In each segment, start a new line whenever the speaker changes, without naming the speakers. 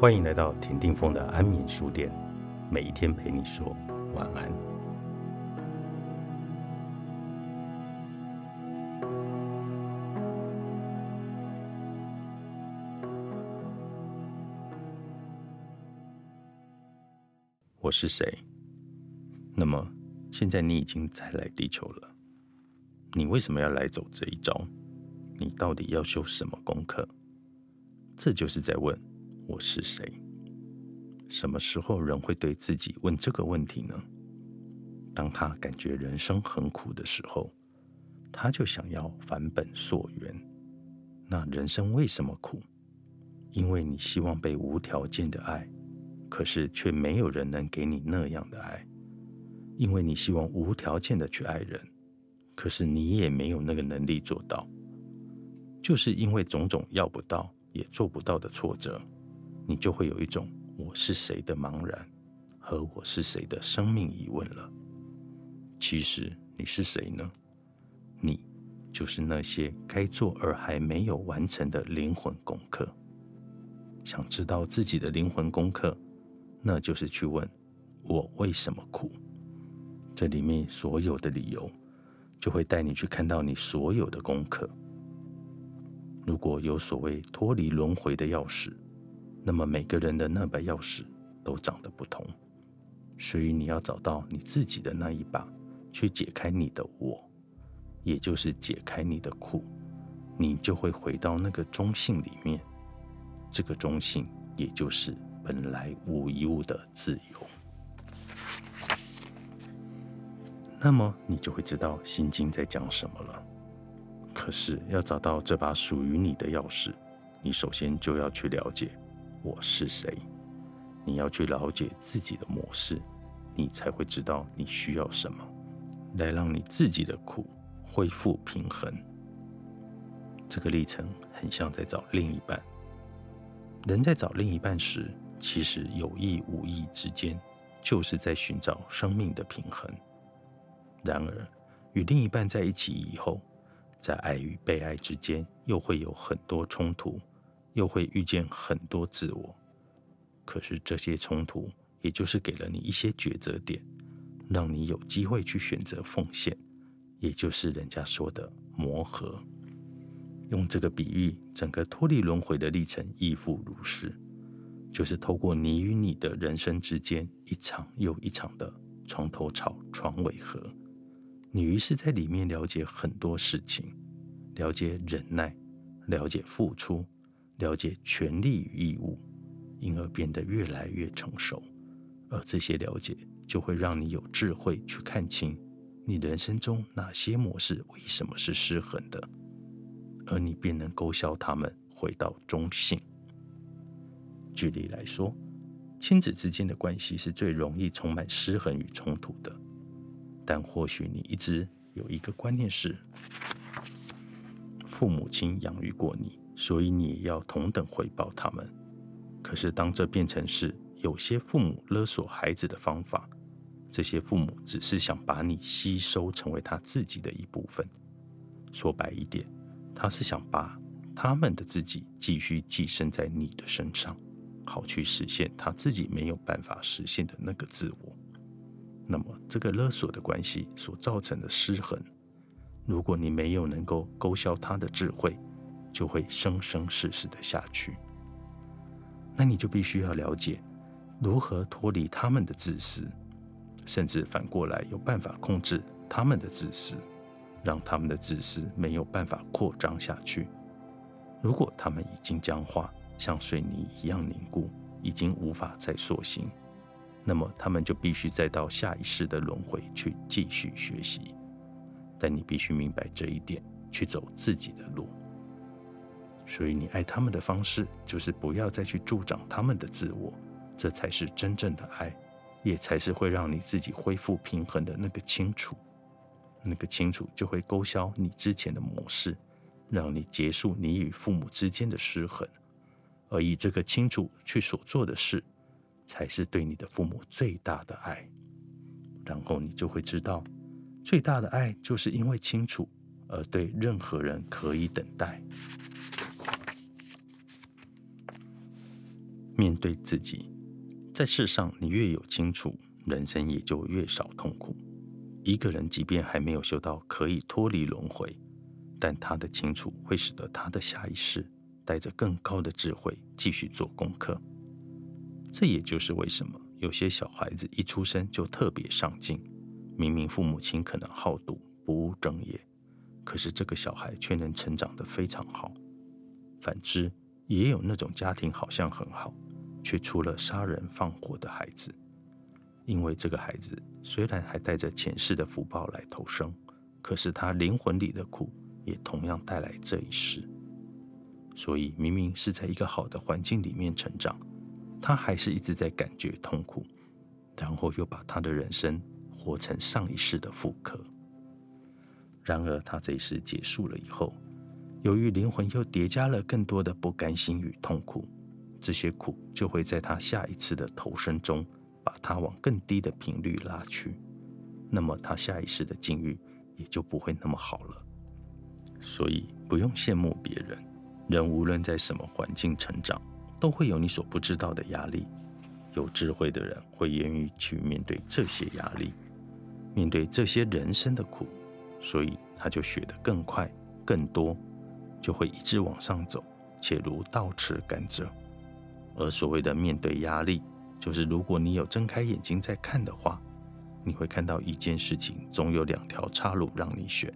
欢迎来到田定峰的安眠书店，每一天陪你说晚安。我是谁？那么现在你已经再来地球了，你为什么要来走这一招？你到底要修什么功课？这就是在问。我是谁？什么时候人会对自己问这个问题呢？当他感觉人生很苦的时候，他就想要返本溯源。那人生为什么苦？因为你希望被无条件的爱，可是却没有人能给你那样的爱。因为你希望无条件的去爱人，可是你也没有那个能力做到。就是因为种种要不到也做不到的挫折。你就会有一种我是谁的茫然和我是谁的生命疑问了。其实你是谁呢？你就是那些该做而还没有完成的灵魂功课。想知道自己的灵魂功课，那就是去问我为什么苦。这里面所有的理由，就会带你去看到你所有的功课。如果有所谓脱离轮回的钥匙。那么每个人的那把钥匙都长得不同，所以你要找到你自己的那一把，去解开你的我，也就是解开你的苦，你就会回到那个中性里面。这个中性，也就是本来无一物的自由。那么你就会知道《心经》在讲什么了。可是要找到这把属于你的钥匙，你首先就要去了解。我是谁？你要去了解自己的模式，你才会知道你需要什么，来让你自己的苦恢复平衡。这个历程很像在找另一半。人在找另一半时，其实有意无意之间，就是在寻找生命的平衡。然而，与另一半在一起以后，在爱与被爱之间，又会有很多冲突。又会遇见很多自我，可是这些冲突，也就是给了你一些抉择点，让你有机会去选择奉献，也就是人家说的磨合。用这个比喻，整个脱离轮回的历程亦复如是，就是透过你与你的人生之间一场又一场的床头吵、床尾和，你于是在里面了解很多事情，了解忍耐，了解付出。了解权利与义务，因而变得越来越成熟，而这些了解就会让你有智慧去看清你人生中哪些模式为什么是失衡的，而你便能勾销他们，回到中性。举例来说，亲子之间的关系是最容易充满失衡与冲突的，但或许你一直有一个观念是，父母亲养育过你。所以你要同等回报他们。可是当这变成是有些父母勒索孩子的方法，这些父母只是想把你吸收成为他自己的一部分。说白一点，他是想把他们的自己继续寄生在你的身上，好去实现他自己没有办法实现的那个自我。那么这个勒索的关系所造成的失衡，如果你没有能够勾销他的智慧，就会生生世世的下去。那你就必须要了解如何脱离他们的自私，甚至反过来有办法控制他们的自私，让他们的自私没有办法扩张下去。如果他们已经僵化，像水泥一样凝固，已经无法再塑形，那么他们就必须再到下一世的轮回去继续学习。但你必须明白这一点，去走自己的路。所以，你爱他们的方式就是不要再去助长他们的自我，这才是真正的爱，也才是会让你自己恢复平衡的那个清楚。那个清楚就会勾销你之前的模式，让你结束你与父母之间的失衡，而以这个清楚去所做的事，才是对你的父母最大的爱。然后你就会知道，最大的爱就是因为清楚，而对任何人可以等待。面对自己，在世上你越有清楚，人生也就越少痛苦。一个人即便还没有修到可以脱离轮回，但他的清楚会使得他的下一世带着更高的智慧继续做功课。这也就是为什么有些小孩子一出生就特别上进，明明父母亲可能好赌不务正业，可是这个小孩却能成长得非常好。反之，也有那种家庭好像很好。却出了杀人放火的孩子，因为这个孩子虽然还带着前世的福报来投生，可是他灵魂里的苦也同样带来这一世。所以明明是在一个好的环境里面成长，他还是一直在感觉痛苦，然后又把他的人生活成上一世的复刻。然而他这一世结束了以后，由于灵魂又叠加了更多的不甘心与痛苦。这些苦就会在他下一次的投生中，把他往更低的频率拉去，那么他下一世的境遇也就不会那么好了。所以不用羡慕别人，人无论在什么环境成长，都会有你所不知道的压力。有智慧的人会愿意去面对这些压力，面对这些人生的苦，所以他就学得更快、更多，就会一直往上走，且如倒吃甘蔗。而所谓的面对压力，就是如果你有睁开眼睛在看的话，你会看到一件事情总有两条岔路让你选，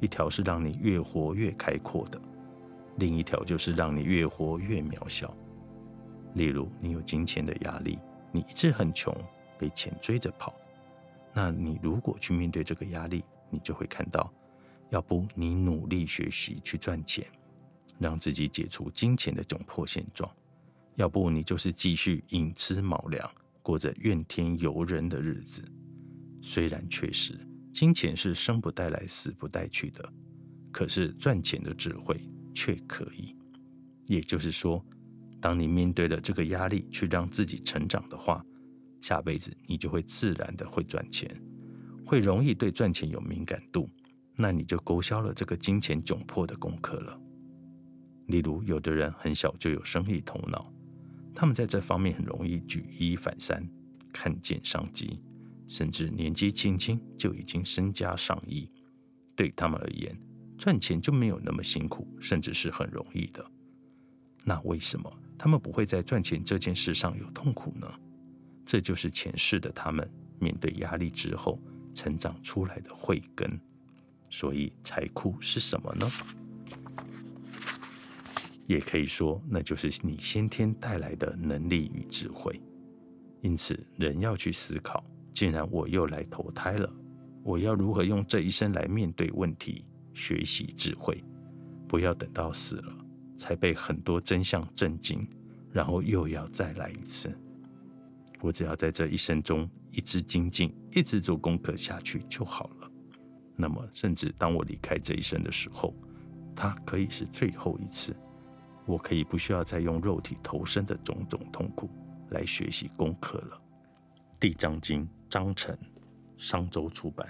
一条是让你越活越开阔的，另一条就是让你越活越渺小。例如，你有金钱的压力，你一直很穷，被钱追着跑，那你如果去面对这个压力，你就会看到，要不你努力学习去赚钱，让自己解除金钱的窘迫现状。要不你就是继续寅吃卯粮，过着怨天尤人的日子。虽然确实金钱是生不带来死不带去的，可是赚钱的智慧却可以。也就是说，当你面对了这个压力去让自己成长的话，下辈子你就会自然的会赚钱，会容易对赚钱有敏感度。那你就勾销了这个金钱窘迫的功课了。例如，有的人很小就有生意头脑。他们在这方面很容易举一反三，看见商机，甚至年纪轻轻就已经身家上亿。对他们而言，赚钱就没有那么辛苦，甚至是很容易的。那为什么他们不会在赚钱这件事上有痛苦呢？这就是前世的他们面对压力之后成长出来的慧根。所以财库是什么呢？也可以说，那就是你先天带来的能力与智慧。因此，人要去思考：既然我又来投胎了，我要如何用这一生来面对问题、学习智慧？不要等到死了才被很多真相震惊，然后又要再来一次。我只要在这一生中一直精进，一直做功课下去就好了。那么，甚至当我离开这一生的时候，它可以是最后一次。我可以不需要再用肉体投身的种种痛苦来学习功课了。《地藏经》章程，商周出版。